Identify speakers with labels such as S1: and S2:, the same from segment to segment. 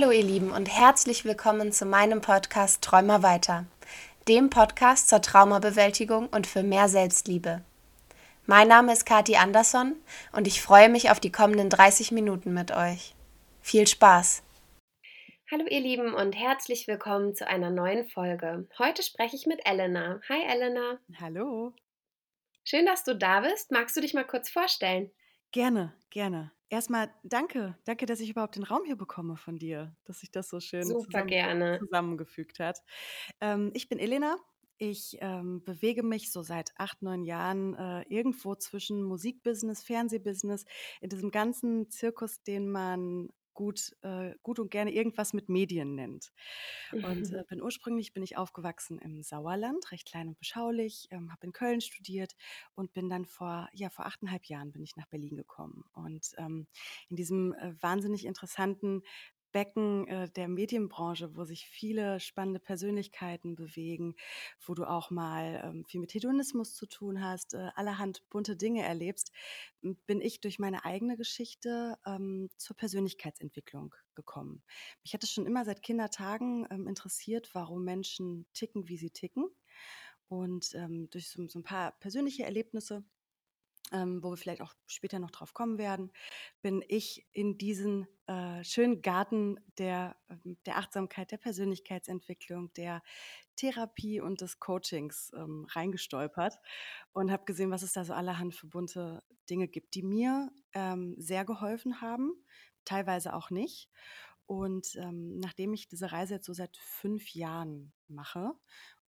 S1: Hallo ihr Lieben und herzlich willkommen zu meinem Podcast Träumer weiter, dem Podcast zur Traumabewältigung und für mehr Selbstliebe. Mein Name ist Kati Andersson und ich freue mich auf die kommenden 30 Minuten mit euch. Viel Spaß! Hallo ihr Lieben und herzlich willkommen zu einer neuen Folge. Heute spreche ich mit Elena. Hi Elena.
S2: Hallo.
S1: Schön, dass du da bist. Magst du dich mal kurz vorstellen?
S2: Gerne, gerne. Erstmal danke, danke, dass ich überhaupt den Raum hier bekomme von dir, dass sich das so schön zusammen, zusammengefügt hat. Ähm, ich bin Elena. Ich ähm, bewege mich so seit acht, neun Jahren äh, irgendwo zwischen Musikbusiness, Fernsehbusiness, in diesem ganzen Zirkus, den man gut, äh, gut und gerne irgendwas mit Medien nennt. Und äh, bin ursprünglich bin ich aufgewachsen im Sauerland, recht klein und beschaulich, ähm, habe in Köln studiert und bin dann vor ja vor achteinhalb Jahren bin ich nach Berlin gekommen und ähm, in diesem äh, wahnsinnig interessanten Becken äh, der Medienbranche, wo sich viele spannende Persönlichkeiten bewegen, wo du auch mal ähm, viel mit Hedonismus zu tun hast, äh, allerhand bunte Dinge erlebst, bin ich durch meine eigene Geschichte ähm, zur Persönlichkeitsentwicklung gekommen. Mich hat es schon immer seit Kindertagen ähm, interessiert, warum Menschen ticken, wie sie ticken. Und durch so, so ein paar persönliche Erlebnisse ähm, wo wir vielleicht auch später noch drauf kommen werden, bin ich in diesen äh, schönen Garten der, ähm, der Achtsamkeit, der Persönlichkeitsentwicklung, der Therapie und des Coachings ähm, reingestolpert und habe gesehen, was es da so allerhand für bunte Dinge gibt, die mir ähm, sehr geholfen haben, teilweise auch nicht. Und ähm, nachdem ich diese Reise jetzt so seit fünf Jahren mache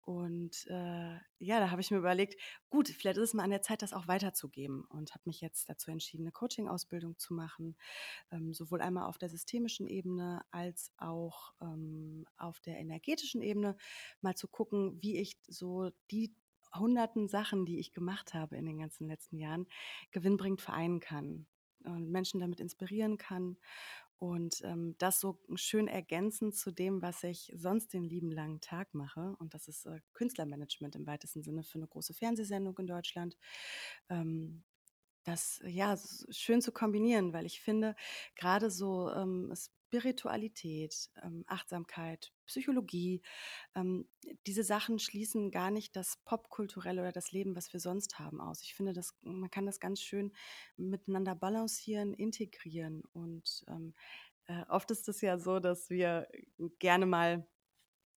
S2: und äh, ja, da habe ich mir überlegt, gut, vielleicht ist es mal an der Zeit, das auch weiterzugeben und habe mich jetzt dazu entschieden, eine Coaching-Ausbildung zu machen, ähm, sowohl einmal auf der systemischen Ebene als auch ähm, auf der energetischen Ebene, mal zu gucken, wie ich so die hunderten Sachen, die ich gemacht habe in den ganzen letzten Jahren, gewinnbringend vereinen kann und Menschen damit inspirieren kann und ähm, das so schön ergänzend zu dem, was ich sonst den lieben langen Tag mache. Und das ist äh, Künstlermanagement im weitesten Sinne für eine große Fernsehsendung in Deutschland. Ähm, das ja schön zu kombinieren, weil ich finde, gerade so ähm, Spiritualität, ähm, Achtsamkeit, Psychologie, ähm, diese Sachen schließen gar nicht das Popkulturelle oder das Leben, was wir sonst haben, aus. Ich finde, das, man kann das ganz schön miteinander balancieren, integrieren. Und ähm, äh, oft ist es ja so, dass wir gerne mal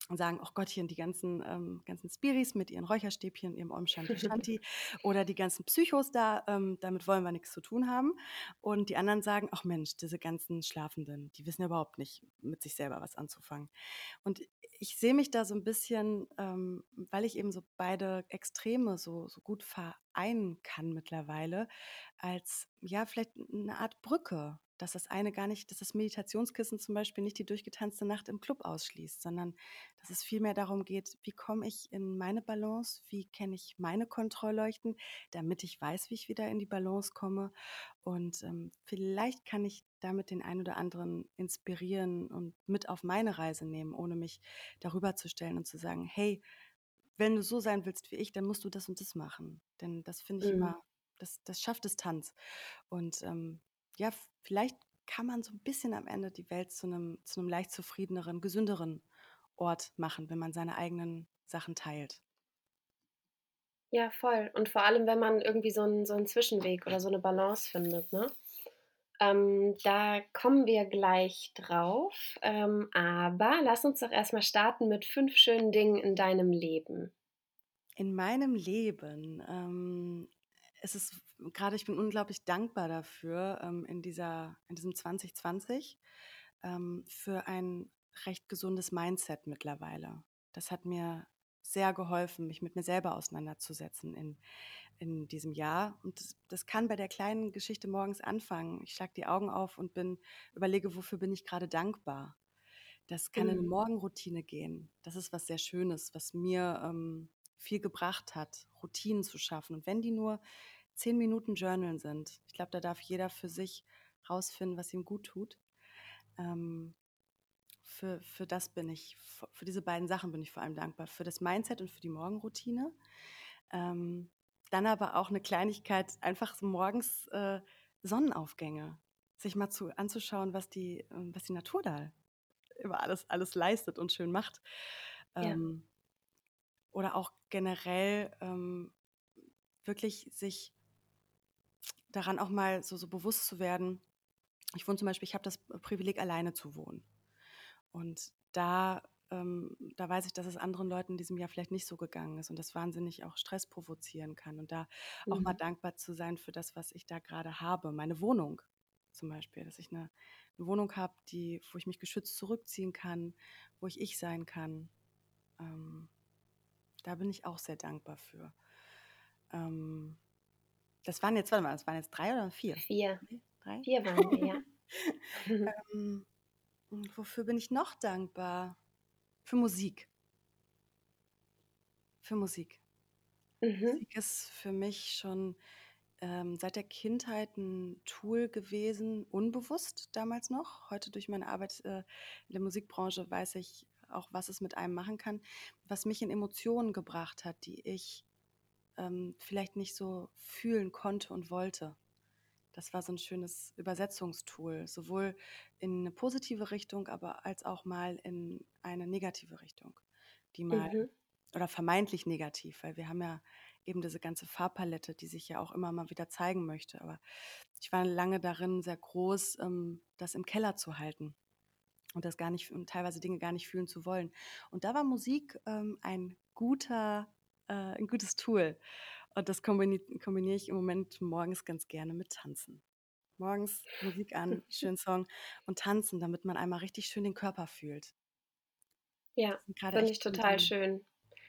S2: und sagen, ach Gottchen, die ganzen, ähm, ganzen Spiris mit ihren Räucherstäbchen, ihrem Om Shanti Shanti oder die ganzen Psychos da, ähm, damit wollen wir nichts zu tun haben. Und die anderen sagen, ach Mensch, diese ganzen Schlafenden, die wissen ja überhaupt nicht mit sich selber was anzufangen. Und ich sehe mich da so ein bisschen, ähm, weil ich eben so beide Extreme so, so gut vereinen kann mittlerweile, als ja, vielleicht eine Art Brücke dass das eine gar nicht, dass das Meditationskissen zum Beispiel nicht die durchgetanzte Nacht im Club ausschließt, sondern dass es vielmehr darum geht, wie komme ich in meine Balance, wie kenne ich meine Kontrollleuchten, damit ich weiß, wie ich wieder in die Balance komme. Und ähm, vielleicht kann ich damit den einen oder anderen inspirieren und mit auf meine Reise nehmen, ohne mich darüber zu stellen und zu sagen, hey, wenn du so sein willst wie ich, dann musst du das und das machen. Denn das finde ich mhm. immer, das, das schafft Distanz. Und ähm, ja, vielleicht kann man so ein bisschen am Ende die Welt zu einem, zu einem leicht zufriedeneren, gesünderen Ort machen, wenn man seine eigenen Sachen teilt.
S1: Ja, voll. Und vor allem, wenn man irgendwie so einen, so einen Zwischenweg oder so eine Balance findet, ne? Ähm, da kommen wir gleich drauf. Ähm, aber lass uns doch erstmal starten mit fünf schönen Dingen in deinem Leben.
S2: In meinem Leben. Ähm, es ist gerade, ich bin unglaublich dankbar dafür, ähm, in, dieser, in diesem 2020 ähm, für ein recht gesundes Mindset mittlerweile. Das hat mir sehr geholfen, mich mit mir selber auseinanderzusetzen in, in diesem Jahr. Und das, das kann bei der kleinen Geschichte morgens anfangen. Ich schlage die Augen auf und bin, überlege, wofür bin ich gerade dankbar. Das kann in eine mhm. Morgenroutine gehen. Das ist was sehr Schönes, was mir ähm, viel gebracht hat, Routinen zu schaffen. Und wenn die nur zehn Minuten Journalen sind. Ich glaube, da darf jeder für sich rausfinden, was ihm gut tut. Ähm, für, für das bin ich, für diese beiden Sachen bin ich vor allem dankbar. Für das Mindset und für die Morgenroutine. Ähm, dann aber auch eine Kleinigkeit, einfach so morgens äh, Sonnenaufgänge, sich mal zu, anzuschauen, was die, ähm, was die Natur da immer alles, alles leistet und schön macht. Ähm, ja. Oder auch generell ähm, wirklich sich daran auch mal so, so bewusst zu werden. Ich wohne zum Beispiel, ich habe das Privileg, alleine zu wohnen. Und da, ähm, da weiß ich, dass es anderen Leuten in diesem Jahr vielleicht nicht so gegangen ist und das wahnsinnig auch Stress provozieren kann. Und da mhm. auch mal mhm. dankbar zu sein für das, was ich da gerade habe. Meine Wohnung zum Beispiel, dass ich eine, eine Wohnung habe, die, wo ich mich geschützt zurückziehen kann, wo ich ich sein kann. Ähm, da bin ich auch sehr dankbar für. Ähm, das waren jetzt, warte mal, das waren jetzt drei oder vier?
S1: Vier. Drei? Vier waren wir, ja.
S2: ähm, wofür bin ich noch dankbar? Für Musik. Für Musik. Mhm. Musik ist für mich schon ähm, seit der Kindheit ein Tool gewesen, unbewusst damals noch. Heute durch meine Arbeit äh, in der Musikbranche weiß ich auch, was es mit einem machen kann, was mich in Emotionen gebracht hat, die ich ähm, vielleicht nicht so fühlen konnte und wollte. Das war so ein schönes Übersetzungstool, sowohl in eine positive Richtung, aber als auch mal in eine negative Richtung, die mal mhm. oder vermeintlich negativ, weil wir haben ja eben diese ganze Farbpalette, die sich ja auch immer mal wieder zeigen möchte. Aber ich war lange darin sehr groß, ähm, das im Keller zu halten und das gar nicht und teilweise Dinge gar nicht fühlen zu wollen. Und da war Musik ähm, ein guter, äh, ein gutes Tool. Und das kombiniere kombinier ich im Moment morgens ganz gerne mit Tanzen. Morgens Musik an, schönen Song und tanzen, damit man einmal richtig schön den Körper fühlt.
S1: Ja, finde ich total schön.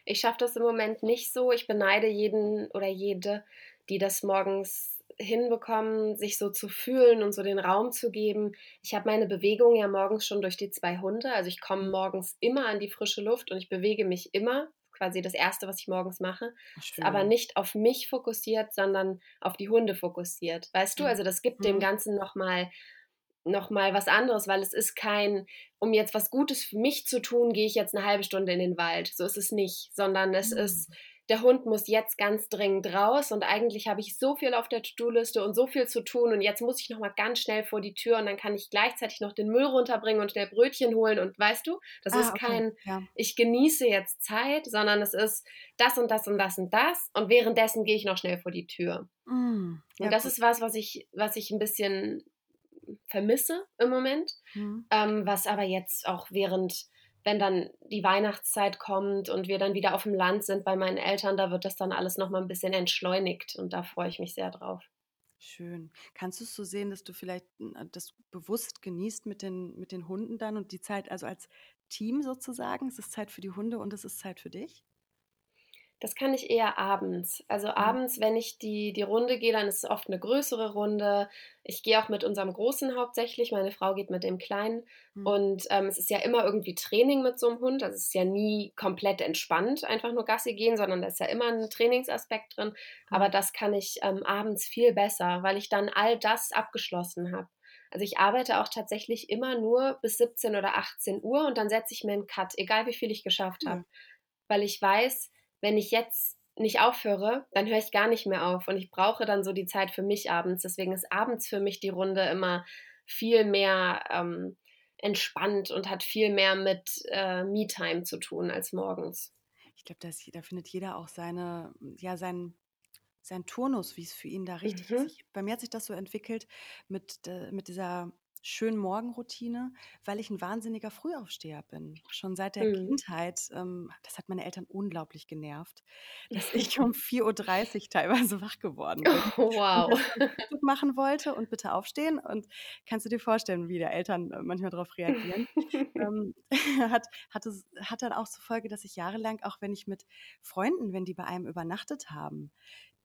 S1: Ich schaffe das im Moment nicht so. Ich beneide jeden oder jede, die das morgens hinbekommen, sich so zu fühlen und so den Raum zu geben. Ich habe meine Bewegung ja morgens schon durch die zwei Hunde. Also ich komme morgens immer an die frische Luft und ich bewege mich immer quasi das Erste, was ich morgens mache. Schön. Aber nicht auf mich fokussiert, sondern auf die Hunde fokussiert. Weißt du, also das gibt mhm. dem Ganzen nochmal noch mal was anderes, weil es ist kein, um jetzt was Gutes für mich zu tun, gehe ich jetzt eine halbe Stunde in den Wald. So ist es nicht, sondern es mhm. ist der Hund muss jetzt ganz dringend raus und eigentlich habe ich so viel auf der To-Do-Liste und so viel zu tun und jetzt muss ich noch mal ganz schnell vor die Tür und dann kann ich gleichzeitig noch den Müll runterbringen und schnell Brötchen holen und weißt du, das ah, ist kein, okay. ja. ich genieße jetzt Zeit, sondern es ist das und das und das und das und währenddessen gehe ich noch schnell vor die Tür. Mm, ja, und das gut. ist was, was ich, was ich ein bisschen vermisse im Moment, mhm. ähm, was aber jetzt auch während wenn dann die Weihnachtszeit kommt und wir dann wieder auf dem Land sind bei meinen Eltern, da wird das dann alles nochmal ein bisschen entschleunigt und da freue ich mich sehr drauf.
S2: Schön. Kannst du es so sehen, dass du vielleicht äh, das bewusst genießt mit den, mit den Hunden dann und die Zeit, also als Team sozusagen? Es ist Zeit für die Hunde und es ist Zeit für dich?
S1: Das kann ich eher abends. Also mhm. abends, wenn ich die, die Runde gehe, dann ist es oft eine größere Runde. Ich gehe auch mit unserem Großen hauptsächlich, meine Frau geht mit dem Kleinen. Mhm. Und ähm, es ist ja immer irgendwie Training mit so einem Hund. Also es ist ja nie komplett entspannt, einfach nur Gassi gehen, sondern da ist ja immer ein Trainingsaspekt drin. Mhm. Aber das kann ich ähm, abends viel besser, weil ich dann all das abgeschlossen habe. Also ich arbeite auch tatsächlich immer nur bis 17 oder 18 Uhr und dann setze ich mir einen Cut, egal wie viel ich geschafft habe. Weil ich weiß, wenn ich jetzt nicht aufhöre, dann höre ich gar nicht mehr auf und ich brauche dann so die Zeit für mich abends. Deswegen ist abends für mich die Runde immer viel mehr ähm, entspannt und hat viel mehr mit äh, Me-Time zu tun als morgens.
S2: Ich glaube, da findet jeder auch seine, ja, sein, sein Turnus, wie es für ihn da richtig mhm. ist. Ich, bei mir hat sich das so entwickelt mit, äh, mit dieser schönen Morgenroutine, weil ich ein wahnsinniger Frühaufsteher bin. Schon seit der mhm. Kindheit, ähm, das hat meine Eltern unglaublich genervt, dass ich um 4.30 Uhr teilweise wach geworden bin.
S1: Oh, wow.
S2: Und machen wollte und bitte aufstehen. Und kannst du dir vorstellen, wie die Eltern äh, manchmal darauf reagieren? ähm, hat, hat, es, hat dann auch zur Folge, dass ich jahrelang, auch wenn ich mit Freunden, wenn die bei einem übernachtet haben,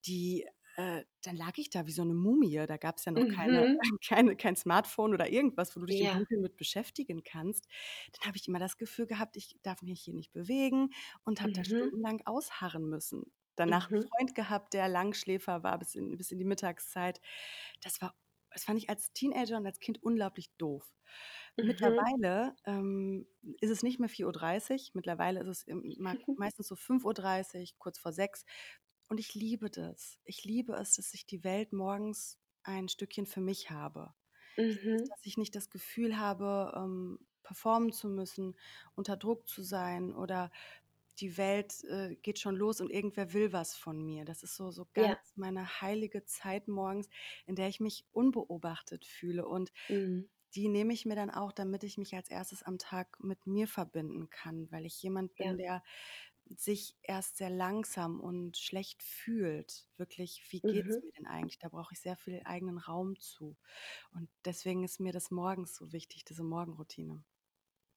S2: die äh, dann lag ich da wie so eine Mumie. Da gab es ja noch mhm. keine, keine, kein Smartphone oder irgendwas, wo du dich ja. im Dunkeln mit beschäftigen kannst. Dann habe ich immer das Gefühl gehabt, ich darf mich hier nicht bewegen und habe mhm. da stundenlang ausharren müssen. Danach mhm. einen Freund gehabt, der Langschläfer war bis in, bis in die Mittagszeit. Das war, das fand ich als Teenager und als Kind unglaublich doof. Mhm. Mittlerweile ähm, ist es nicht mehr 4.30 Uhr, mittlerweile ist es meistens so 5.30 Uhr, kurz vor 6 und ich liebe das. Ich liebe es, dass ich die Welt morgens ein Stückchen für mich habe. Mhm. Dass ich nicht das Gefühl habe, ähm, performen zu müssen, unter Druck zu sein oder die Welt äh, geht schon los und irgendwer will was von mir. Das ist so, so ganz ja. meine heilige Zeit morgens, in der ich mich unbeobachtet fühle. Und mhm. die nehme ich mir dann auch, damit ich mich als erstes am Tag mit mir verbinden kann, weil ich jemand bin, ja. der sich erst sehr langsam und schlecht fühlt. Wirklich, wie geht es mhm. mir denn eigentlich? Da brauche ich sehr viel eigenen Raum zu. Und deswegen ist mir das morgens so wichtig, diese Morgenroutine.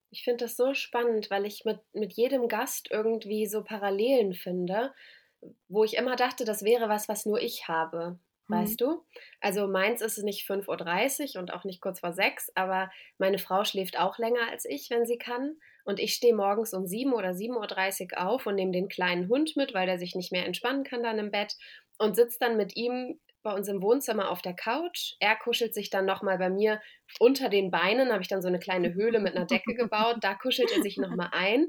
S1: Ich finde das so spannend, weil ich mit, mit jedem Gast irgendwie so Parallelen finde, wo ich immer dachte, das wäre was, was nur ich habe. Mhm. Weißt du? Also meins ist es nicht 5.30 Uhr und auch nicht kurz vor sechs, aber meine Frau schläft auch länger als ich, wenn sie kann. Und ich stehe morgens um 7 oder 7.30 Uhr auf und nehme den kleinen Hund mit, weil der sich nicht mehr entspannen kann dann im Bett und sitze dann mit ihm bei uns im Wohnzimmer auf der Couch. Er kuschelt sich dann nochmal bei mir unter den Beinen, habe ich dann so eine kleine Höhle mit einer Decke gebaut. Da kuschelt er sich nochmal ein.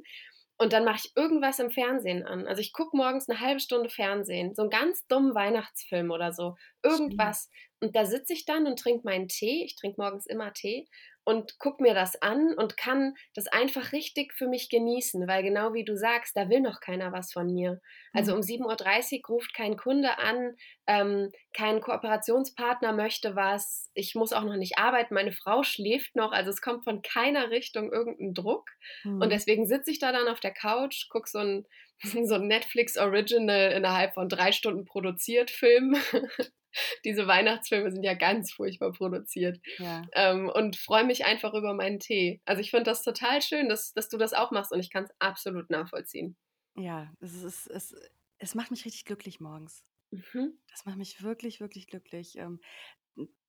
S1: Und dann mache ich irgendwas im Fernsehen an. Also ich gucke morgens eine halbe Stunde Fernsehen, so einen ganz dummen Weihnachtsfilm oder so. Irgendwas. Und da sitze ich dann und trinke meinen Tee. Ich trinke morgens immer Tee und guck mir das an und kann das einfach richtig für mich genießen, weil genau wie du sagst, da will noch keiner was von mir. Also mhm. um 7.30 Uhr ruft kein Kunde an, ähm, kein Kooperationspartner möchte was, ich muss auch noch nicht arbeiten, meine Frau schläft noch, also es kommt von keiner Richtung irgendein Druck. Mhm. Und deswegen sitze ich da dann auf der Couch, gucke so ein, so ein Netflix Original innerhalb von drei Stunden produziert Film diese Weihnachtsfilme sind ja ganz furchtbar produziert. Ja. Ähm, und freue mich einfach über meinen Tee. Also ich finde das total schön, dass, dass du das auch machst und ich kann es absolut nachvollziehen.
S2: Ja, es, ist, es, es macht mich richtig glücklich morgens. Mhm. Das macht mich wirklich, wirklich glücklich. Ähm,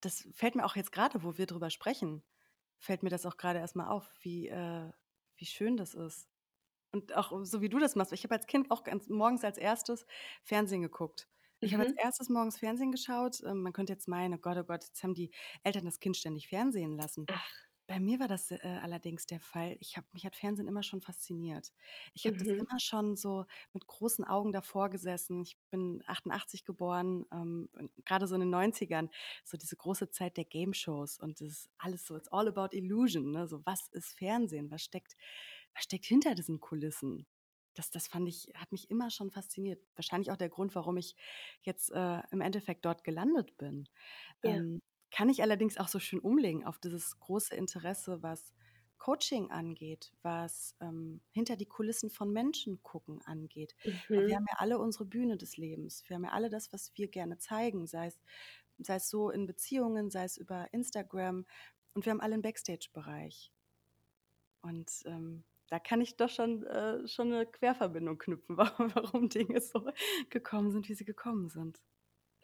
S2: das fällt mir auch jetzt gerade, wo wir drüber sprechen, fällt mir das auch gerade erstmal auf, wie, äh, wie schön das ist. Und auch so wie du das machst. Ich habe als Kind auch ganz, morgens als erstes Fernsehen geguckt. Ich habe als mhm. erstes morgens Fernsehen geschaut. Ähm, man könnte jetzt meinen, oh Gott, oh Gott, jetzt haben die Eltern das Kind ständig Fernsehen lassen. Ach. Bei mir war das äh, allerdings der Fall. Ich habe mich hat Fernsehen immer schon fasziniert. Ich habe das mhm. immer schon so mit großen Augen davor gesessen. Ich bin 88 geboren, ähm, gerade so in den 90ern, so diese große Zeit der Game Shows und das ist alles so, it's all about illusion. Ne? So, was ist Fernsehen? Was steckt, was steckt hinter diesen Kulissen? Das, das fand ich, hat mich immer schon fasziniert. Wahrscheinlich auch der Grund, warum ich jetzt äh, im Endeffekt dort gelandet bin. Ja. Ähm, kann ich allerdings auch so schön umlegen auf dieses große Interesse, was Coaching angeht, was ähm, hinter die Kulissen von Menschen gucken angeht. Mhm. Wir haben ja alle unsere Bühne des Lebens. Wir haben ja alle das, was wir gerne zeigen, sei es, sei es so in Beziehungen, sei es über Instagram. Und wir haben alle einen Backstage-Bereich. Und ähm, da kann ich doch schon, äh, schon eine Querverbindung knüpfen, warum, warum Dinge so gekommen sind, wie sie gekommen sind.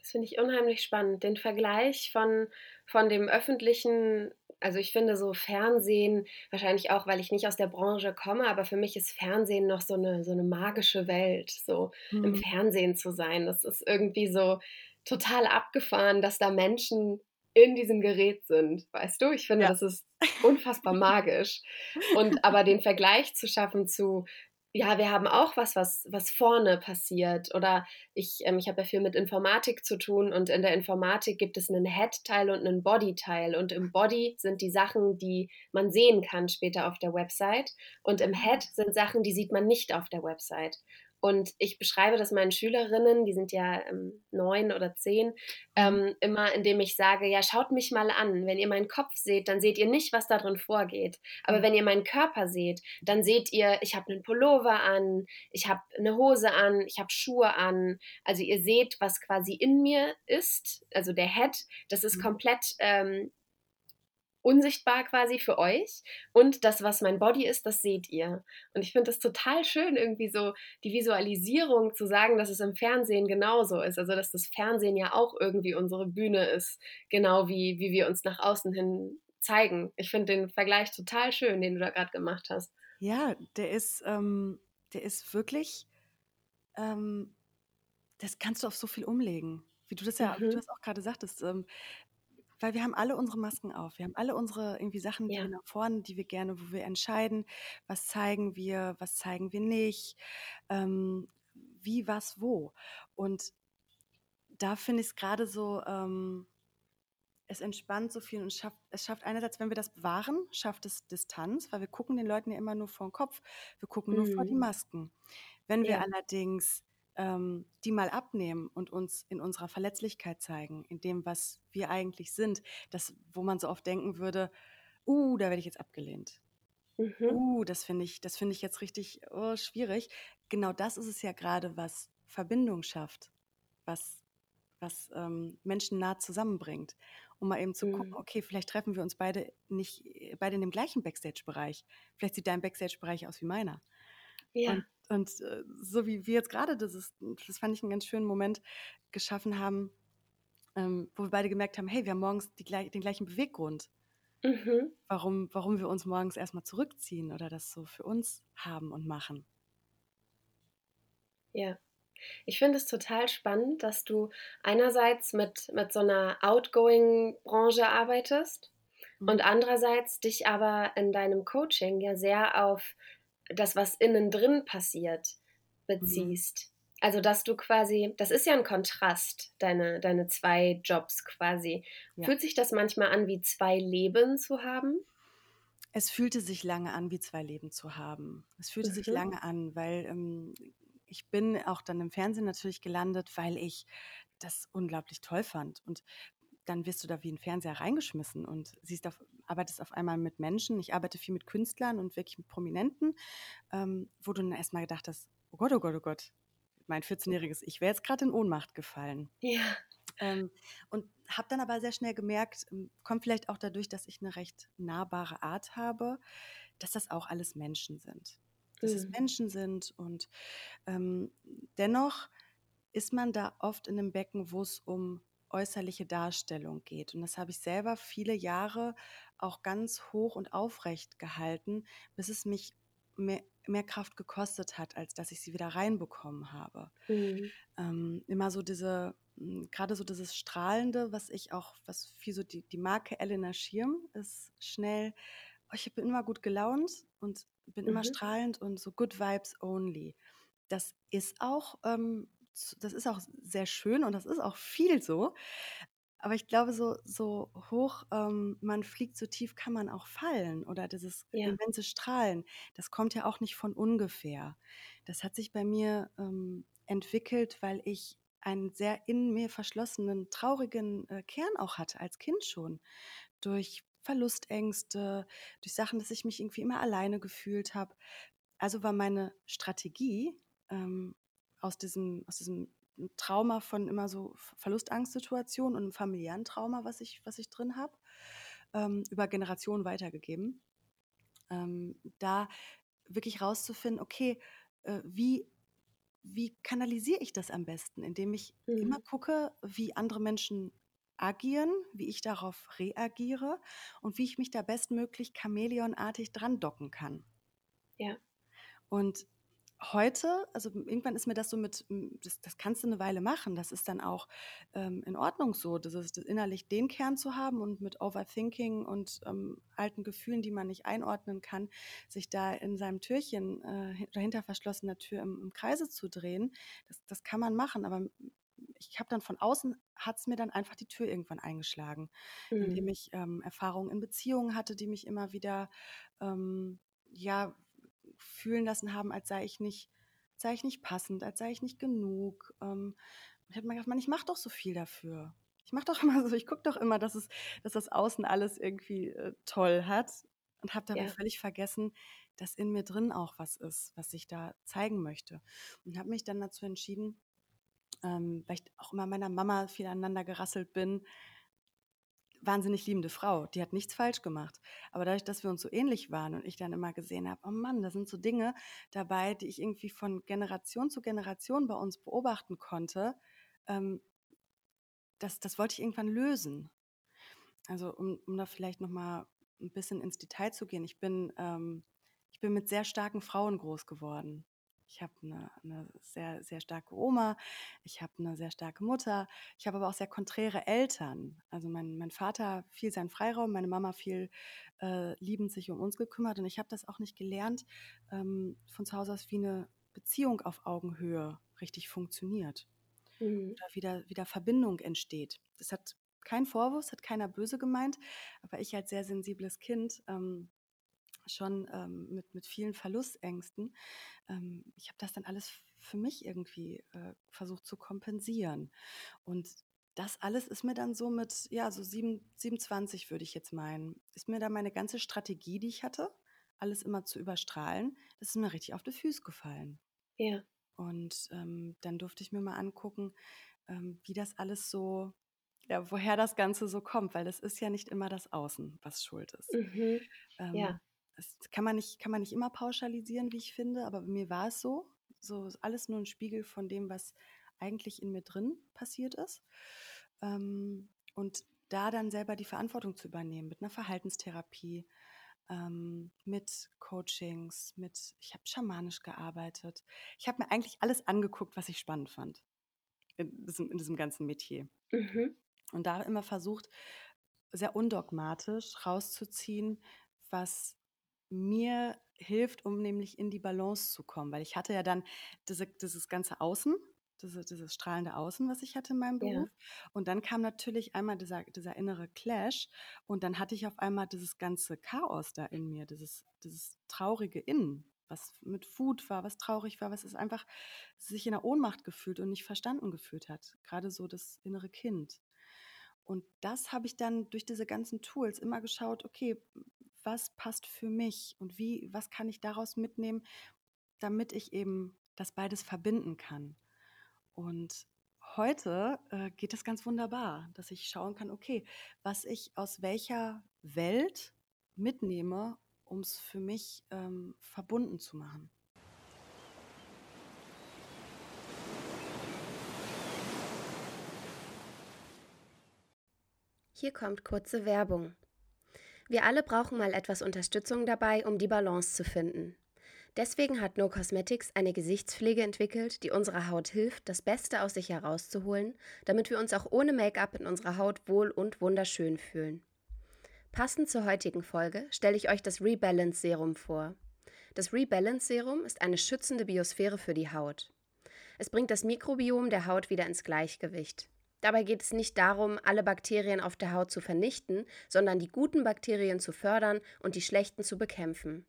S1: Das finde ich unheimlich spannend. Den Vergleich von, von dem öffentlichen, also ich finde so Fernsehen, wahrscheinlich auch, weil ich nicht aus der Branche komme, aber für mich ist Fernsehen noch so eine, so eine magische Welt, so mhm. im Fernsehen zu sein. Das ist irgendwie so total abgefahren, dass da Menschen in diesem Gerät sind, weißt du? Ich finde, ja. das ist unfassbar magisch. Und aber den Vergleich zu schaffen zu, ja, wir haben auch was, was, was vorne passiert. Oder ich, ähm, ich habe ja viel mit Informatik zu tun und in der Informatik gibt es einen Head-Teil und einen Body-Teil. Und im Body sind die Sachen, die man sehen kann später auf der Website. Und im Head sind Sachen, die sieht man nicht auf der Website. Und ich beschreibe das meinen Schülerinnen, die sind ja ähm, neun oder zehn, mhm. ähm, immer indem ich sage, ja, schaut mich mal an. Wenn ihr meinen Kopf seht, dann seht ihr nicht, was da drin vorgeht. Aber mhm. wenn ihr meinen Körper seht, dann seht ihr, ich habe einen Pullover an, ich habe eine Hose an, ich habe Schuhe an. Also ihr seht, was quasi in mir ist. Also der Head, das ist mhm. komplett ähm, unsichtbar quasi für euch und das, was mein Body ist, das seht ihr. Und ich finde das total schön, irgendwie so die Visualisierung zu sagen, dass es im Fernsehen genauso ist. Also, dass das Fernsehen ja auch irgendwie unsere Bühne ist, genau wie, wie wir uns nach außen hin zeigen. Ich finde den Vergleich total schön, den du da gerade gemacht hast.
S2: Ja, der ist, ähm, der ist wirklich, ähm, das kannst du auf so viel umlegen. Wie du das ja, mhm. du das auch gerade sagtest, ähm, weil wir haben alle unsere Masken auf. Wir haben alle unsere irgendwie Sachen, die ja. wir nach vorne, die wir gerne, wo wir entscheiden, was zeigen wir, was zeigen wir nicht, ähm, wie, was, wo. Und da finde ich es gerade so, ähm, es entspannt so viel und schafft, es schafft einerseits, wenn wir das bewahren, schafft es Distanz, weil wir gucken den Leuten ja immer nur vor den Kopf, wir gucken nur vor die
S1: Mhm.
S2: Masken. Wenn wir
S1: Ja.
S2: allerdings ähm, die mal abnehmen und uns in unserer Verletzlichkeit zeigen, in dem, was wir eigentlich sind, das, wo man so oft denken würde, uh, da werde ich jetzt abgelehnt.
S1: Mhm.
S2: Uh, das finde ich, das finde ich jetzt richtig oh, schwierig. Genau das ist es ja gerade, was Verbindung schafft, was, was ähm, Menschen nah zusammenbringt. Um mal eben zu gucken,
S1: Mhm.
S2: okay, vielleicht treffen wir uns beide nicht beide in dem gleichen Backstage-Bereich. Vielleicht sieht dein Backstage-Bereich aus wie meiner.
S1: Ja.
S2: Und, und äh, so wie wir jetzt gerade, das, ist, das fand ich einen ganz schönen Moment, geschaffen haben, ähm, wo wir beide gemerkt haben, hey, wir haben morgens die, den gleichen Beweggrund,
S1: Mhm.
S2: warum, warum wir uns morgens erstmal zurückziehen oder das so für uns haben und machen.
S1: Ja. Ich finde es total spannend, dass du einerseits mit, mit so einer outgoing Branche arbeitest
S2: Mhm.
S1: und andererseits dich aber in deinem Coaching ja sehr auf das, was innen drin passiert, beziehst. Also, dass du quasi, das ist ja ein Kontrast, deine, deine zwei Jobs quasi.
S2: Ja.
S1: Fühlt sich das manchmal an, wie zwei Leben zu haben?
S2: Es fühlte sich lange an, wie zwei Leben zu haben. Es fühlte sich
S1: Mhm.
S2: lange an, weil ähm, ich bin auch dann im Fernsehen natürlich gelandet, weil ich das unglaublich toll fand. Und dann wirst du da wie ein Fernseher reingeschmissen und siehst auf, arbeitest auf einmal mit Menschen. Ich arbeite viel mit Künstlern und wirklich mit Prominenten, ähm, wo du dann erstmal gedacht hast, oh Gott, oh Gott, oh Gott, mein 14-jähriges Ich wäre jetzt gerade in Ohnmacht gefallen.
S1: Ja.
S2: Ähm, und habe dann aber sehr schnell gemerkt, ähm, kommt vielleicht auch dadurch, dass ich eine recht nahbare Art habe, dass das auch alles Menschen sind. Dass es
S1: Mhm.
S2: Menschen sind und ähm, dennoch ist man da oft in einem Becken, wo es um äußerliche Darstellung geht. Und das habe ich selber viele Jahre auch ganz hoch und aufrecht gehalten, bis es mich mehr, mehr Kraft gekostet hat, als dass ich sie wieder reinbekommen habe
S1: Mhm.
S2: ähm, immer so diese, mh, gerade so dieses Strahlende, was ich auch, was für so die, die Marke Elena Schirm ist schnell, oh, ich bin immer gut gelaunt und bin immer
S1: Mhm.
S2: strahlend und so good vibes only. Das ist auch, ähm, das ist auch sehr schön und das ist auch viel so. Aber ich glaube, so, so hoch ähm, man fliegt, so tief kann man auch fallen. Oder dieses
S1: Ja.
S2: immense Strahlen, das kommt ja auch nicht von ungefähr. Das hat sich bei mir ähm, entwickelt, weil ich einen sehr in mir verschlossenen, traurigen äh, Kern auch hatte, als Kind schon. Durch Verlustängste, durch Sachen, dass ich mich irgendwie immer alleine gefühlt habe. Also war meine Strategie ähm, aus, diesem, aus diesem Trauma von immer so Verlustangstsituationen und einem familiären Trauma, was ich, was ich drin habe, ähm, über Generationen weitergegeben. Ähm, da wirklich rauszufinden, okay, äh, wie, wie kanalisiere ich das am besten, indem ich immer
S1: Mhm.
S2: gucke, wie andere Menschen agieren, wie ich darauf reagiere und wie ich mich da bestmöglich chamäleonartig dran docken kann.
S1: Ja.
S2: Und heute, also irgendwann ist mir das so mit, das, das kannst du eine Weile machen. Das ist dann auch ähm, in Ordnung so, das ist innerlich den Kern zu haben und mit Overthinking und ähm, alten Gefühlen, die man nicht einordnen kann, sich da in seinem Türchen äh, oder hinter verschlossener Tür im, im Kreise zu drehen. Das, das kann man machen, aber ich habe dann von außen, hat es mir dann einfach die Tür irgendwann eingeschlagen, indem
S1: Mhm.
S2: ich ähm, Erfahrungen in Beziehungen hatte, die mich immer wieder ähm, ja, fühlen lassen haben, als sei ich nicht, als sei ich nicht passend, als sei ich nicht genug. Ähm, ich habe mir gedacht, Mann, ich mache doch so viel dafür. Ich mache doch immer so, ich gucke doch immer, dass es, dass das Außen alles irgendwie äh, toll hat und habe dabei
S1: Ja.
S2: völlig vergessen, dass in mir drin auch was ist, was ich da zeigen möchte. Und habe mich dann dazu entschieden, ähm, weil ich auch immer meiner Mama viel aneinander gerasselt bin, wahnsinnig liebende Frau, die hat nichts falsch gemacht. Aber dadurch, dass wir uns so ähnlich waren und ich dann immer gesehen habe, oh Mann, da sind so Dinge dabei, die ich irgendwie von Generation zu Generation bei uns beobachten konnte, ähm, das, das wollte ich irgendwann lösen. Also um, um da vielleicht noch mal ein bisschen ins Detail zu gehen, ich bin, ähm, ich bin mit sehr starken Frauen groß geworden. Ich habe eine, eine sehr, sehr starke Oma, ich habe eine sehr starke Mutter, ich habe aber auch sehr konträre Eltern. Also mein, mein Vater viel seinen Freiraum, meine Mama viel äh, liebend sich um uns gekümmert und ich habe das auch nicht gelernt ähm, von zu Hause aus, wie eine Beziehung auf Augenhöhe richtig funktioniert
S1: Mhm.
S2: oder wieder, wieder Verbindung entsteht. Das hat kein Vorwurf, hat keiner böse gemeint, aber ich als sehr sensibles Kind ähm, schon ähm, mit, mit vielen Verlustängsten, ähm, ich habe das dann alles für mich irgendwie äh, versucht zu kompensieren. Und das alles ist mir dann so mit, ja, so 7, 27 würde ich jetzt meinen, ist mir da meine ganze Strategie, die ich hatte, alles immer zu überstrahlen, das ist mir richtig auf die Füße gefallen.
S1: Ja.
S2: Und ähm, dann durfte ich mir mal angucken, ähm, wie das alles so, ja, woher das Ganze so kommt, weil das ist ja nicht immer das Außen, was schuld ist.
S1: Mhm. Ähm, ja.
S2: Das kann man, nicht, kann man nicht immer pauschalisieren, wie ich finde, aber bei mir war es so. So ist alles nur ein Spiegel von dem, was eigentlich in mir drin passiert ist. Ähm, und da dann selber die Verantwortung zu übernehmen mit einer Verhaltenstherapie, ähm, mit Coachings, mit, ich habe schamanisch gearbeitet. Ich habe mir eigentlich alles angeguckt, was ich spannend fand in diesem, in diesem ganzen Metier. Mhm. Und da immer versucht, sehr undogmatisch rauszuziehen, was mir hilft, um nämlich in die Balance zu kommen. Weil ich hatte ja dann diese, dieses ganze Außen, diese, dieses strahlende Außen, was ich hatte in meinem Beruf. Ja. Und dann kam natürlich einmal dieser, dieser innere Clash und dann hatte ich auf einmal dieses ganze Chaos da in mir, dieses, dieses traurige Innen, was mit Wut war, was traurig war, was es einfach sich in der Ohnmacht gefühlt und nicht verstanden gefühlt hat. Gerade so das innere Kind. Und das habe ich dann durch diese ganzen Tools immer geschaut, okay, was passt für mich und wie, was kann ich daraus mitnehmen, damit ich eben das beides verbinden kann. Und heute äh, geht es ganz wunderbar, dass ich schauen kann, okay, was ich aus welcher Welt mitnehme, um es für mich ähm, verbunden zu machen.
S1: Hier kommt kurze Werbung. Wir alle brauchen mal etwas Unterstützung dabei, um die Balance zu finden. Deswegen hat No Cosmetics eine Gesichtspflege entwickelt, die unserer Haut hilft, das Beste aus sich herauszuholen, damit wir uns auch ohne Make-up in unserer Haut wohl und wunderschön fühlen. Passend zur heutigen Folge stelle ich euch das Rebalance Serum vor. Das Rebalance Serum ist eine schützende Biosphäre für die Haut. Es bringt das Mikrobiom der Haut wieder ins Gleichgewicht. Dabei geht es nicht darum, alle Bakterien auf der Haut zu vernichten, sondern die guten Bakterien zu fördern und die schlechten zu bekämpfen.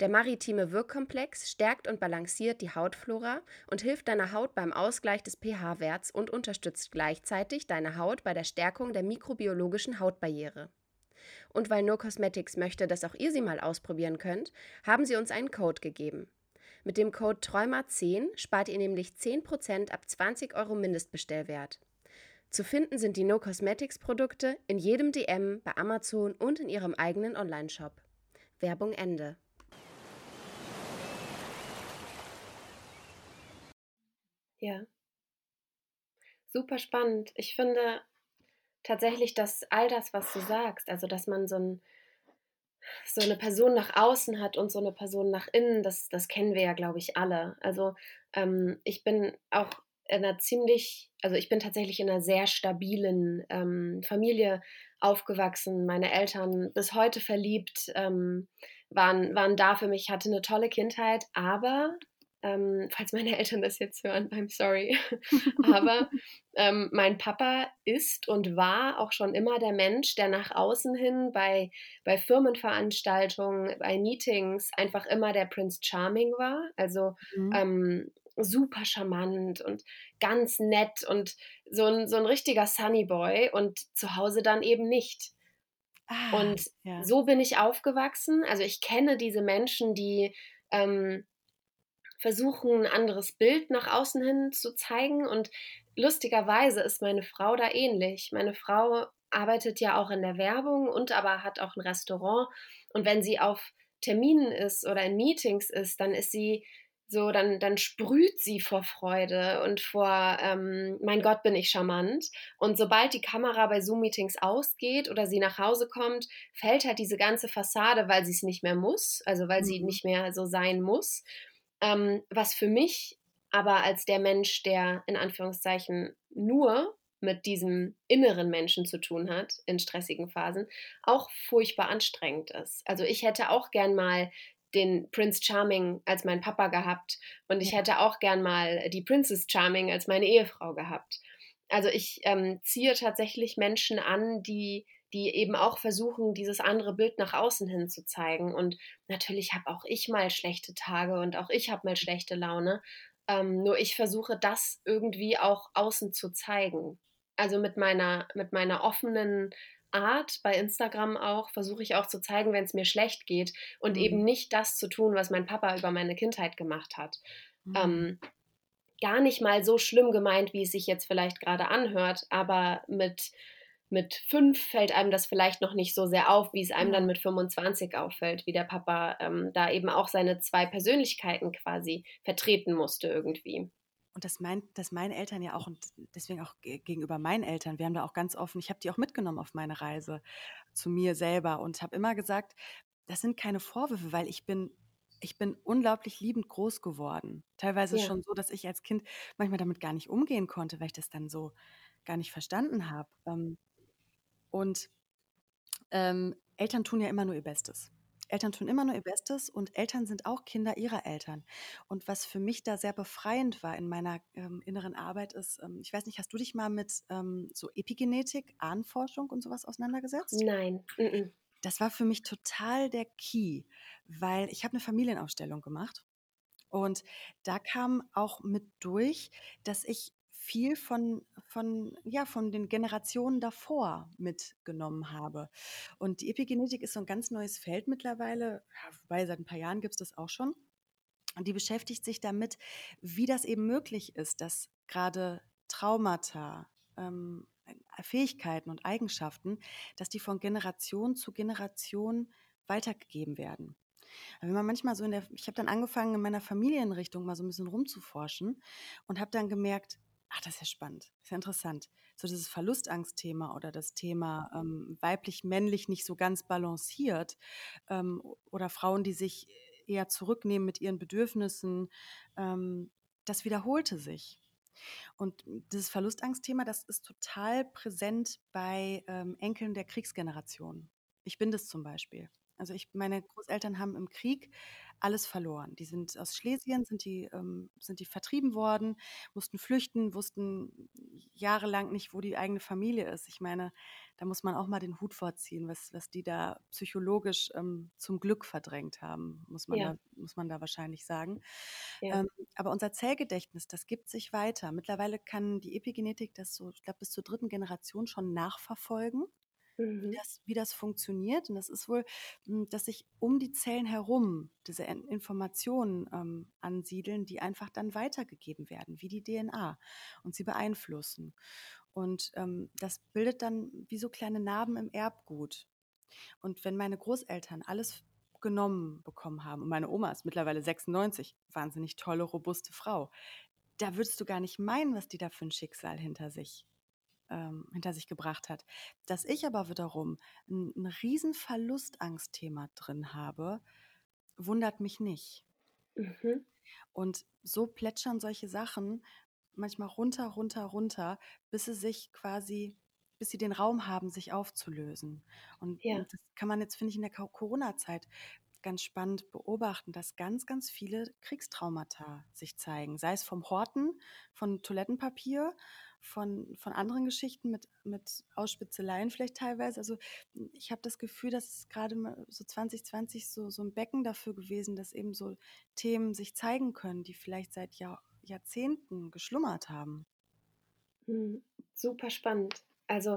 S1: Der maritime Wirkkomplex stärkt und balanciert die Hautflora und hilft deiner Haut beim Ausgleich des pH-Werts und unterstützt gleichzeitig deine Haut bei der Stärkung der mikrobiologischen Hautbarriere. Und weil No Cosmetics möchte, dass auch ihr sie mal ausprobieren könnt, haben sie uns einen Code gegeben. Mit dem Code TRAUMA10 spart ihr nämlich 10% ab 20 Euro Mindestbestellwert. Zu finden sind die No Cosmetics Produkte in jedem DM, bei Amazon und in ihrem eigenen Online-Shop. Werbung Ende. Ja. Super spannend. Ich finde tatsächlich, dass all das, was du sagst, also dass man so, ein, so eine Person nach außen hat und so eine Person nach innen, das, das kennen wir ja, glaube ich, alle. Also ähm, ich bin auch einer ziemlich, also ich bin tatsächlich in einer sehr stabilen ähm, Familie aufgewachsen. Meine Eltern bis heute verliebt, ähm, waren, waren da für mich, hatte eine tolle Kindheit, aber ähm, falls meine Eltern das jetzt hören, I'm sorry. Aber ähm, mein Papa ist und war auch schon immer der Mensch, der nach außen hin bei, bei Firmenveranstaltungen, bei Meetings einfach immer der Prince Charming war. Also mhm. ähm, super charmant und ganz nett und so ein, so ein richtiger Sunny Boy und zu Hause dann eben nicht. Ah, und ja. so bin ich aufgewachsen. Also ich kenne diese Menschen, die ähm, versuchen, ein anderes Bild nach außen hin zu zeigen. Und lustigerweise ist meine Frau da ähnlich. Meine Frau arbeitet ja auch in der Werbung und aber hat auch ein Restaurant. Und wenn sie auf Terminen ist oder in Meetings ist, dann ist sie so, dann, dann sprüht sie vor Freude und vor, ähm, mein Gott, bin ich charmant. Und sobald die Kamera bei Zoom-Meetings ausgeht oder sie nach Hause kommt, fällt halt diese ganze Fassade, weil sie es nicht mehr muss, also weil mhm. sie nicht mehr so sein muss. Ähm, was für mich aber als der Mensch, der in Anführungszeichen nur mit diesem inneren Menschen zu tun hat in stressigen Phasen, auch furchtbar anstrengend ist. Also ich hätte auch gern mal den Prince Charming als mein Papa gehabt und ich hätte auch gern mal die Princess Charming als meine Ehefrau gehabt. Also ich ähm, ziehe tatsächlich Menschen an, die, die eben auch versuchen, dieses andere Bild nach außen hin zu zeigen. Und natürlich habe auch ich mal schlechte Tage und auch ich habe mal schlechte Laune. Ähm, nur ich versuche das irgendwie auch außen zu zeigen. Also mit meiner, mit meiner offenen Art bei Instagram auch versuche ich auch zu zeigen, wenn es mir schlecht geht und mhm. eben nicht das zu tun, was mein Papa über meine Kindheit gemacht hat. Mhm. Ähm, gar nicht mal so schlimm gemeint, wie es sich jetzt vielleicht gerade anhört, aber mit, mit fünf fällt einem das vielleicht noch nicht so sehr auf, wie es einem dann mit 25 auffällt, wie der Papa ähm, da eben auch seine zwei Persönlichkeiten quasi vertreten musste irgendwie.
S2: Und das meint, das meinen Eltern ja auch und deswegen auch gegenüber meinen Eltern. Wir haben da auch ganz offen, ich habe die auch mitgenommen auf meine Reise zu mir selber und habe immer gesagt, das sind keine Vorwürfe, weil ich bin ich bin unglaublich liebend groß geworden. Teilweise ja. schon so, dass ich als Kind manchmal damit gar nicht umgehen konnte, weil ich das dann so gar nicht verstanden habe. Ähm, und ähm, Eltern tun ja immer nur ihr Bestes. Eltern tun immer nur ihr Bestes und Eltern sind auch Kinder ihrer Eltern. Und was für mich da sehr befreiend war in meiner ähm, inneren Arbeit ist, ähm, ich weiß nicht, hast du dich mal mit ähm, so Epigenetik, Ahnenforschung und sowas auseinandergesetzt?
S1: Nein. -mm.
S2: Das war für mich total der Key, weil ich habe eine Familienaufstellung gemacht und da kam auch mit durch, dass ich viel von, von, ja, von den Generationen davor mitgenommen habe. Und die Epigenetik ist so ein ganz neues Feld mittlerweile, wobei seit ein paar Jahren gibt es das auch schon. Und die beschäftigt sich damit, wie das eben möglich ist, dass gerade Traumata, ähm, Fähigkeiten und Eigenschaften, dass die von Generation zu Generation weitergegeben werden. Wenn man manchmal so in der, ich habe dann angefangen in meiner Familienrichtung mal so ein bisschen rumzuforschen und habe dann gemerkt, ach, das ist ja spannend, das ist ja interessant. So dieses Verlustangstthema oder das Thema ähm, weiblich-männlich nicht so ganz balanciert ähm, oder Frauen, die sich eher zurücknehmen mit ihren Bedürfnissen, ähm, das wiederholte sich. Und dieses Verlustangstthema, das ist total präsent bei ähm, Enkeln der Kriegsgeneration. Ich bin das zum Beispiel. Also ich, meine Großeltern haben im Krieg alles verloren. Die sind aus Schlesien, sind die, ähm, sind die vertrieben worden, mussten flüchten, wussten jahrelang nicht, wo die eigene Familie ist. Ich meine, da muss man auch mal den Hut vorziehen, was, was die da psychologisch ähm, zum Glück verdrängt haben, muss man, ja. da, muss man da wahrscheinlich sagen. Ja. Ähm, aber unser Zellgedächtnis, das gibt sich weiter. Mittlerweile kann die Epigenetik das so, ich glaube, bis zur dritten Generation schon nachverfolgen mhm. wie, das, wie das funktioniert. Und das ist wohl, hm, dass sich um die Zellen herum diese Informationen ähm, ansiedeln, die einfach dann weitergegeben werden, wie die DNA und sie beeinflussen. Und ähm, das bildet dann wie so kleine Narben im Erbgut. Und wenn meine Großeltern alles genommen bekommen haben, und meine Oma ist mittlerweile 96, wahnsinnig tolle, robuste Frau, da würdest du gar nicht meinen, was die da für ein Schicksal hinter sich ähm, hinter sich gebracht hat. Dass ich aber wiederum ein, ein riesen Verlustangstthema drin habe, wundert mich nicht. Mhm. Und so plätschern solche Sachen manchmal runter, runter, runter, bis sie sich quasi, bis sie den Raum haben, sich aufzulösen. Und, ja. und das kann man jetzt, finde ich, in der Corona-Zeit ganz spannend beobachten, dass ganz, ganz viele Kriegstraumata sich zeigen. Sei es vom Horten von Toilettenpapier von, von anderen Geschichten mit, mit Ausspitzeleien vielleicht teilweise. Also ich habe das Gefühl, dass es gerade so 2020 so, so ein Becken dafür gewesen, dass eben so Themen sich zeigen können, die vielleicht seit Jahr, Jahrzehnten geschlummert haben.
S1: Mhm. Super spannend. Also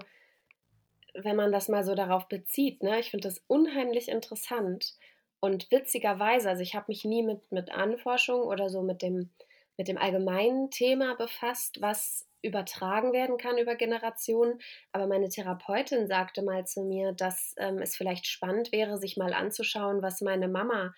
S1: wenn man das mal so darauf bezieht, ne, ich finde das unheimlich interessant. Und witzigerweise, also ich habe mich nie mit, mit Anforschung oder so mit dem, mit dem allgemeinen Thema befasst, was übertragen werden kann über Generationen. Aber meine Therapeutin sagte mal zu mir, dass ähm, es vielleicht spannend wäre, sich mal anzuschauen, was meine Mama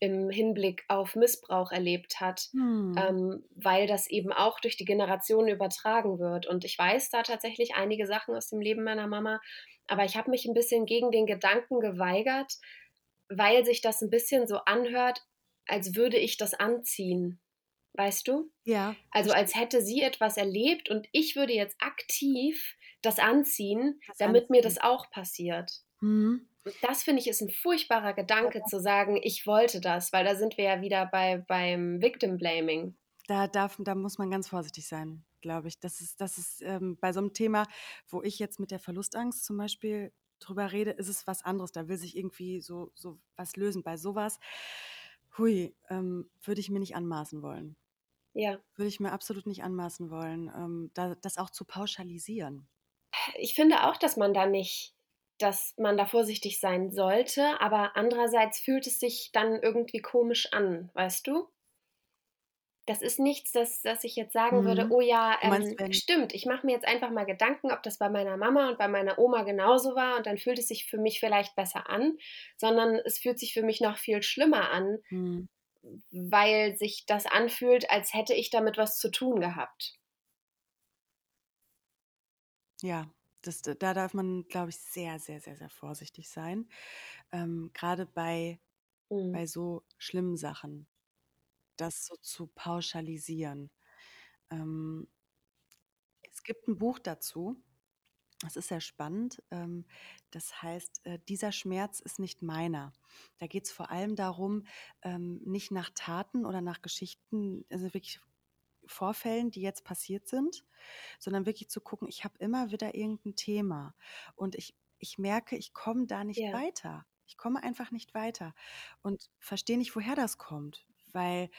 S1: im Hinblick auf Missbrauch erlebt hat, hm. ähm, weil das eben auch durch die Generationen übertragen wird. Und ich weiß da tatsächlich einige Sachen aus dem Leben meiner Mama, aber ich habe mich ein bisschen gegen den Gedanken geweigert, weil sich das ein bisschen so anhört, als würde ich das anziehen. Weißt du?
S2: Ja.
S1: Also als hätte sie etwas erlebt und ich würde jetzt aktiv das anziehen, das damit anziehen. mir das auch passiert. Mhm. Das finde ich ist ein furchtbarer Gedanke ja. zu sagen, ich wollte das, weil da sind wir ja wieder bei, beim Victim Blaming.
S2: Da, darf, da muss man ganz vorsichtig sein. glaube ich. Das ist, das ist ähm, bei so einem Thema, wo ich jetzt mit der Verlustangst zum Beispiel drüber rede, ist es was anderes. Da will sich irgendwie so, so was lösen. Bei sowas, hui, ähm, würde ich mir nicht anmaßen wollen.
S1: Ja.
S2: Würde ich mir absolut nicht anmaßen wollen, ähm, da, das auch zu pauschalisieren.
S1: Ich finde auch, dass man da nicht, dass man da vorsichtig sein sollte, aber andererseits fühlt es sich dann irgendwie komisch an, weißt du? Das ist nichts, dass, dass ich jetzt sagen mhm. würde, oh ja, ähm, stimmt, ich mache mir jetzt einfach mal Gedanken, ob das bei meiner Mama und bei meiner Oma genauso war und dann fühlt es sich für mich vielleicht besser an, sondern es fühlt sich für mich noch viel schlimmer an, mhm weil sich das anfühlt, als hätte ich damit was zu tun gehabt.
S2: Ja, das, da darf man, glaube ich, sehr, sehr, sehr, sehr vorsichtig sein. Ähm, Gerade bei, mhm. bei so schlimmen Sachen, das so zu pauschalisieren. Ähm, es gibt ein Buch dazu, das ist sehr spannend. Ähm, das heißt, äh, dieser Schmerz ist nicht meiner. Da geht es vor allem darum, ähm, nicht nach Taten oder nach Geschichten, also wirklich Vorfällen, die jetzt passiert sind, sondern wirklich zu gucken, ich habe immer wieder irgendein Thema und ich, ich merke, ich komme da nicht ja. weiter. Ich komme einfach nicht weiter und verstehe nicht, woher das kommt, weil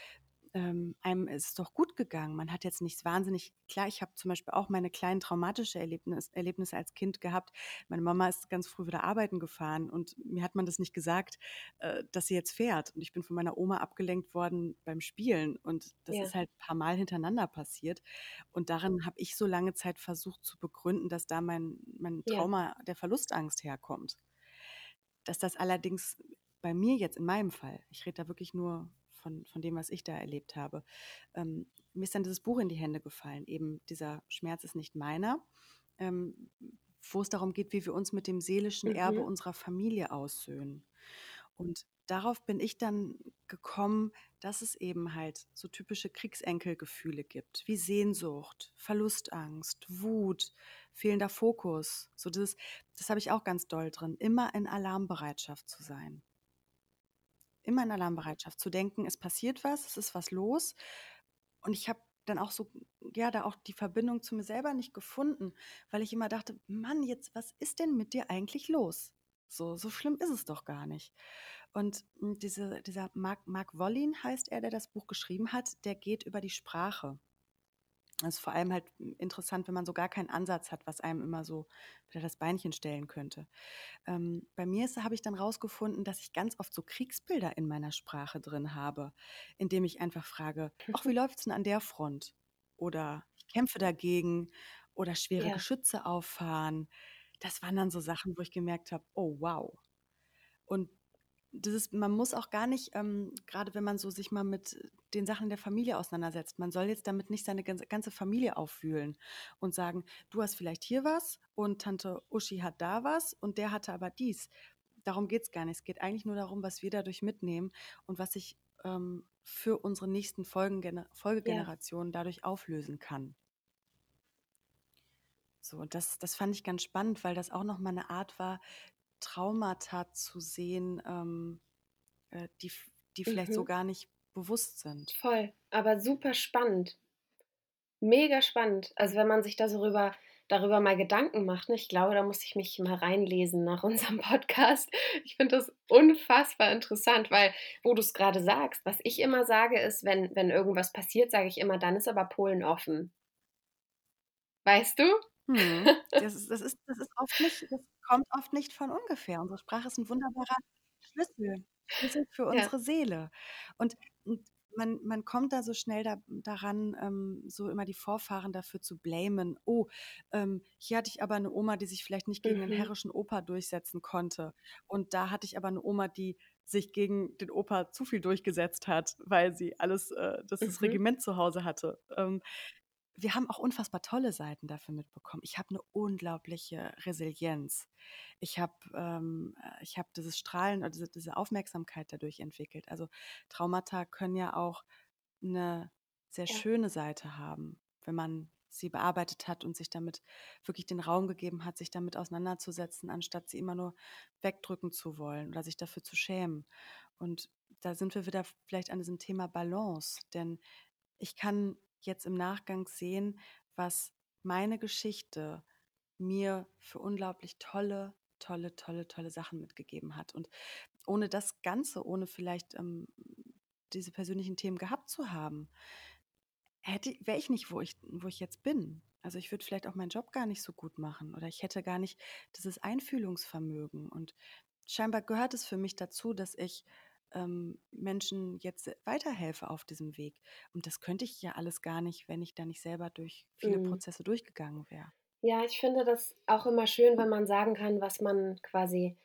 S2: ähm, einem ist es doch gut gegangen. Man hat jetzt nichts wahnsinnig, klar, ich habe zum Beispiel auch meine kleinen traumatische Erlebnis, Erlebnisse als Kind gehabt. Meine Mama ist ganz früh wieder arbeiten gefahren und mir hat man das nicht gesagt, äh, dass sie jetzt fährt. Und ich bin von meiner Oma abgelenkt worden beim Spielen und das ja. ist halt ein paar Mal hintereinander passiert. Und darin habe ich so lange Zeit versucht zu begründen, dass da mein, mein Trauma ja. der Verlustangst herkommt. Dass das allerdings bei mir jetzt in meinem Fall, ich rede da wirklich nur von, von dem, was ich da erlebt habe. Ähm, mir ist dann dieses Buch in die Hände gefallen, eben dieser Schmerz ist nicht meiner, ähm, wo es darum geht, wie wir uns mit dem seelischen mhm. Erbe unserer Familie aussöhnen. Und darauf bin ich dann gekommen, dass es eben halt so typische Kriegsenkelgefühle gibt, wie Sehnsucht, Verlustangst, Wut, fehlender Fokus. So das, das habe ich auch ganz doll drin, immer in Alarmbereitschaft zu sein immer in Alarmbereitschaft zu denken, es passiert was, es ist was los. Und ich habe dann auch so, ja, da auch die Verbindung zu mir selber nicht gefunden, weil ich immer dachte, Mann, jetzt, was ist denn mit dir eigentlich los? So, so schlimm ist es doch gar nicht. Und hm, diese, dieser Mark, Mark Wollin heißt er, der das Buch geschrieben hat, der geht über die Sprache. Das ist vor allem halt interessant, wenn man so gar keinen Ansatz hat, was einem immer so wieder das Beinchen stellen könnte. Ähm, bei mir habe ich dann rausgefunden, dass ich ganz oft so Kriegsbilder in meiner Sprache drin habe, indem ich einfach frage, ach, wie läuft es denn an der Front? Oder ich kämpfe dagegen oder schwere ja. Geschütze auffahren. Das waren dann so Sachen, wo ich gemerkt habe, oh wow. Und ist, man muss auch gar nicht, ähm, gerade wenn man so sich mal mit den Sachen der Familie auseinandersetzt, man soll jetzt damit nicht seine ganze, Familie auffühlen und sagen, du hast vielleicht hier was und Tante Uschi hat da was und der hatte aber dies. Darum geht es gar nicht. Es geht eigentlich nur darum, was wir dadurch mitnehmen und was sich ähm, für unsere nächsten Folgen, Folgegenerationen ja. dadurch auflösen kann. So, und das, das fand ich ganz spannend, weil das auch nochmal eine Art war, Traumata zu sehen, ähm, äh, die, die vielleicht mhm. so gar nicht bewusst sind.
S1: Voll, aber super spannend. Mega spannend. Also wenn man sich da so rüber, darüber mal Gedanken macht, ne? ich glaube, da muss ich mich mal reinlesen nach unserem Podcast. Ich finde das unfassbar interessant, weil, wo du es gerade sagst, was ich immer sage, ist, wenn, wenn irgendwas passiert, sage ich immer, dann ist aber Polen offen. Weißt du?
S2: Hm. Das, ist, das, ist, das ist oft nicht, das kommt oft nicht von ungefähr. Unsere Sprache ist ein wunderbarer Schlüssel, Schlüssel für unsere ja. Seele. Und, und man, man kommt da so schnell da, daran, ähm, so immer die Vorfahren dafür zu blamen. Oh, ähm, hier hatte ich aber eine Oma, die sich vielleicht nicht gegen mhm. den herrischen Opa durchsetzen konnte. Und da hatte ich aber eine Oma, die sich gegen den Opa zu viel durchgesetzt hat, weil sie alles, äh, das, mhm. das Regiment zu Hause hatte. Ähm, wir haben auch unfassbar tolle Seiten dafür mitbekommen. Ich habe eine unglaubliche Resilienz. Ich habe ähm, äh, ich hab dieses Strahlen oder diese, diese Aufmerksamkeit dadurch entwickelt. Also Traumata können ja auch eine sehr ja. schöne Seite haben, wenn man sie bearbeitet hat und sich damit wirklich den Raum gegeben hat, sich damit auseinanderzusetzen, anstatt sie immer nur wegdrücken zu wollen oder sich dafür zu schämen. Und da sind wir wieder vielleicht an diesem Thema Balance, denn ich kann jetzt im Nachgang sehen, was meine Geschichte mir für unglaublich tolle, tolle, tolle, tolle Sachen mitgegeben hat. Und ohne das Ganze, ohne vielleicht ähm, diese persönlichen Themen gehabt zu haben, wäre ich nicht, wo ich, wo ich jetzt bin. Also ich würde vielleicht auch meinen Job gar nicht so gut machen oder ich hätte gar nicht dieses Einfühlungsvermögen. Und scheinbar gehört es für mich dazu, dass ich ähm, Menschen jetzt weiterhelfe auf diesem Weg. Und das könnte ich ja alles gar nicht, wenn ich da nicht selber durch viele mhm. Prozesse durchgegangen wäre.
S1: Ja, ich finde das auch immer schön, wenn man sagen kann, was man quasi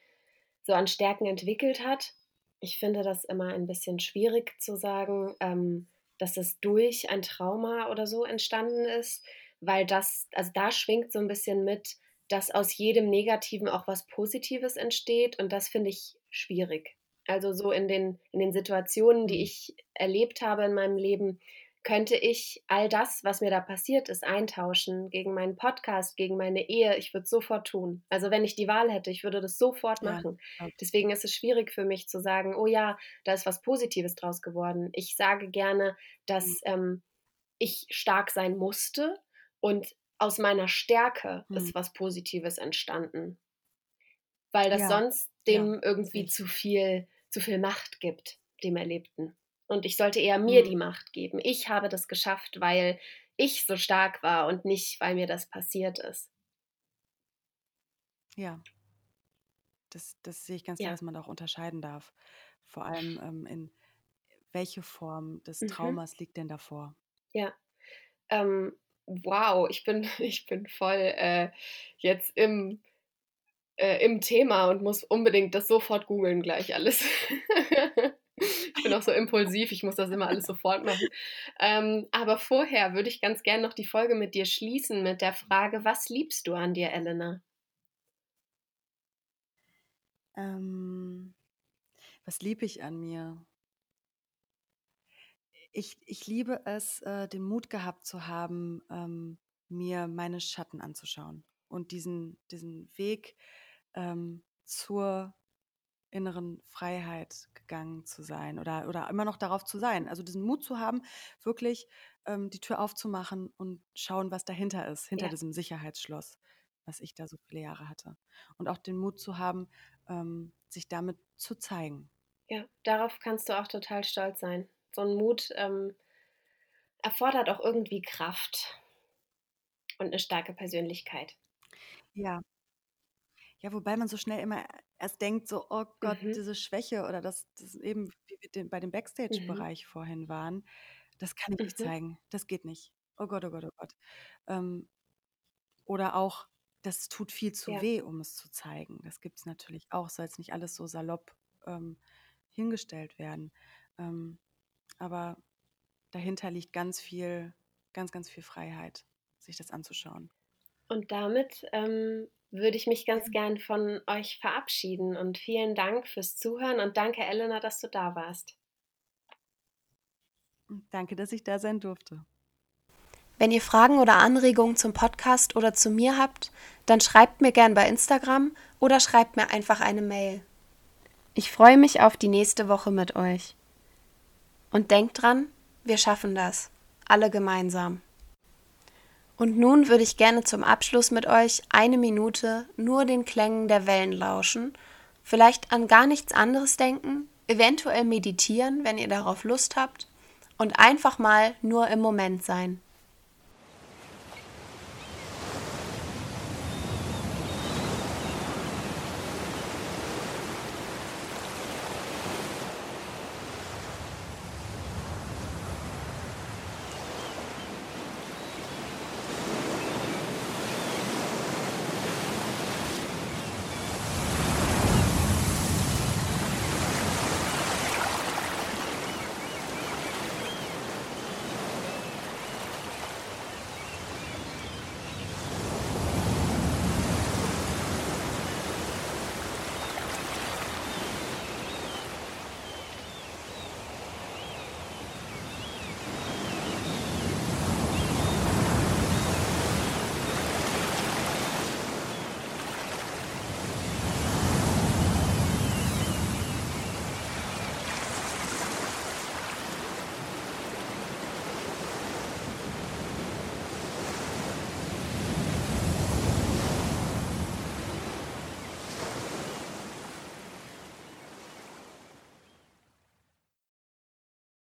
S1: so an Stärken entwickelt hat. Ich finde das immer ein bisschen schwierig zu sagen, ähm, dass es durch ein Trauma oder so entstanden ist, weil das, also da schwingt so ein bisschen mit, dass aus jedem Negativen auch was Positives entsteht und das finde ich schwierig. Also so in den, in den Situationen, die mhm. ich erlebt habe in meinem Leben, könnte ich all das, was mir da passiert ist, eintauschen gegen meinen Podcast, gegen meine Ehe. Ich würde es sofort tun. Also wenn ich die Wahl hätte, ich würde das sofort machen. Ja, Deswegen ist es schwierig für mich zu sagen, oh ja, da ist was Positives draus geworden. Ich sage gerne, dass mhm. ähm, ich stark sein musste und aus meiner Stärke mhm. ist was Positives entstanden. Weil das ja, sonst dem ja, irgendwie zu viel, zu viel Macht gibt, dem Erlebten. Und ich sollte eher mir mhm. die Macht geben. Ich habe das geschafft, weil ich so stark war und nicht, weil mir das passiert ist.
S2: Ja. Das, das sehe ich ganz klar, dass man da auch unterscheiden darf. Vor allem ähm, in welche Form des mhm. Traumas mhm. liegt denn davor?
S1: Ja. Ähm, wow, ich bin, ich bin voll äh, jetzt im, äh, im Thema und muss unbedingt das sofort googeln gleich alles. ich bin auch so impulsiv, ich muss das immer alles sofort machen. Ähm, aber vorher würde ich ganz gerne noch die Folge mit dir schließen mit der Frage, was liebst du an dir, Elena?
S2: Ähm, was liebe ich an mir? Ich, ich liebe es, äh, den Mut gehabt zu haben, ähm, mir meine Schatten anzuschauen und diesen, diesen Weg ähm, zur inneren Freiheit gegangen zu sein oder, oder immer noch darauf zu sein. Also diesen Mut zu haben, wirklich ähm, die Tür aufzumachen und schauen, was dahinter ist, hinter ja. diesem Sicherheitsschloss, was ich da so viele Jahre hatte. Und auch den Mut zu haben, ähm, sich damit zu zeigen.
S1: Ja, darauf kannst du auch total stolz sein. So ein Mut ähm, erfordert auch irgendwie Kraft und eine starke Persönlichkeit.
S2: Ja, ja, wobei man so schnell immer erst denkt, so, oh Gott, Mhm. diese Schwäche oder das, das eben, wie wir den, bei dem Mhm. Backstage-Bereich vorhin waren, das kann ich nicht Mhm. zeigen. Das geht nicht. Oh Gott, oh Gott, oh Gott. Ähm, oder auch, das tut viel zu Ja. weh, um es zu zeigen. Das gibt es natürlich auch. Soll jetzt nicht alles so salopp ähm, hingestellt werden. Ähm, aber dahinter liegt ganz viel, ganz, ganz viel Freiheit, sich das anzuschauen.
S1: Und damit ähm, würde ich mich ganz gern von euch verabschieden und vielen Dank fürs Zuhören und danke, Elena, dass du da warst.
S2: Danke, dass ich da sein durfte.
S1: Wenn ihr Fragen oder Anregungen zum Podcast oder zu mir habt, dann schreibt mir gern bei Instagram oder schreibt mir einfach eine Mail. Ich freue mich auf die nächste Woche mit euch. Und denkt dran, wir schaffen das. Alle gemeinsam. Und nun würde ich gerne zum Abschluss mit euch eine Minute nur den Klängen der Wellen lauschen, vielleicht an gar nichts anderes denken, eventuell meditieren, wenn ihr darauf Lust habt, und einfach mal nur im Moment sein.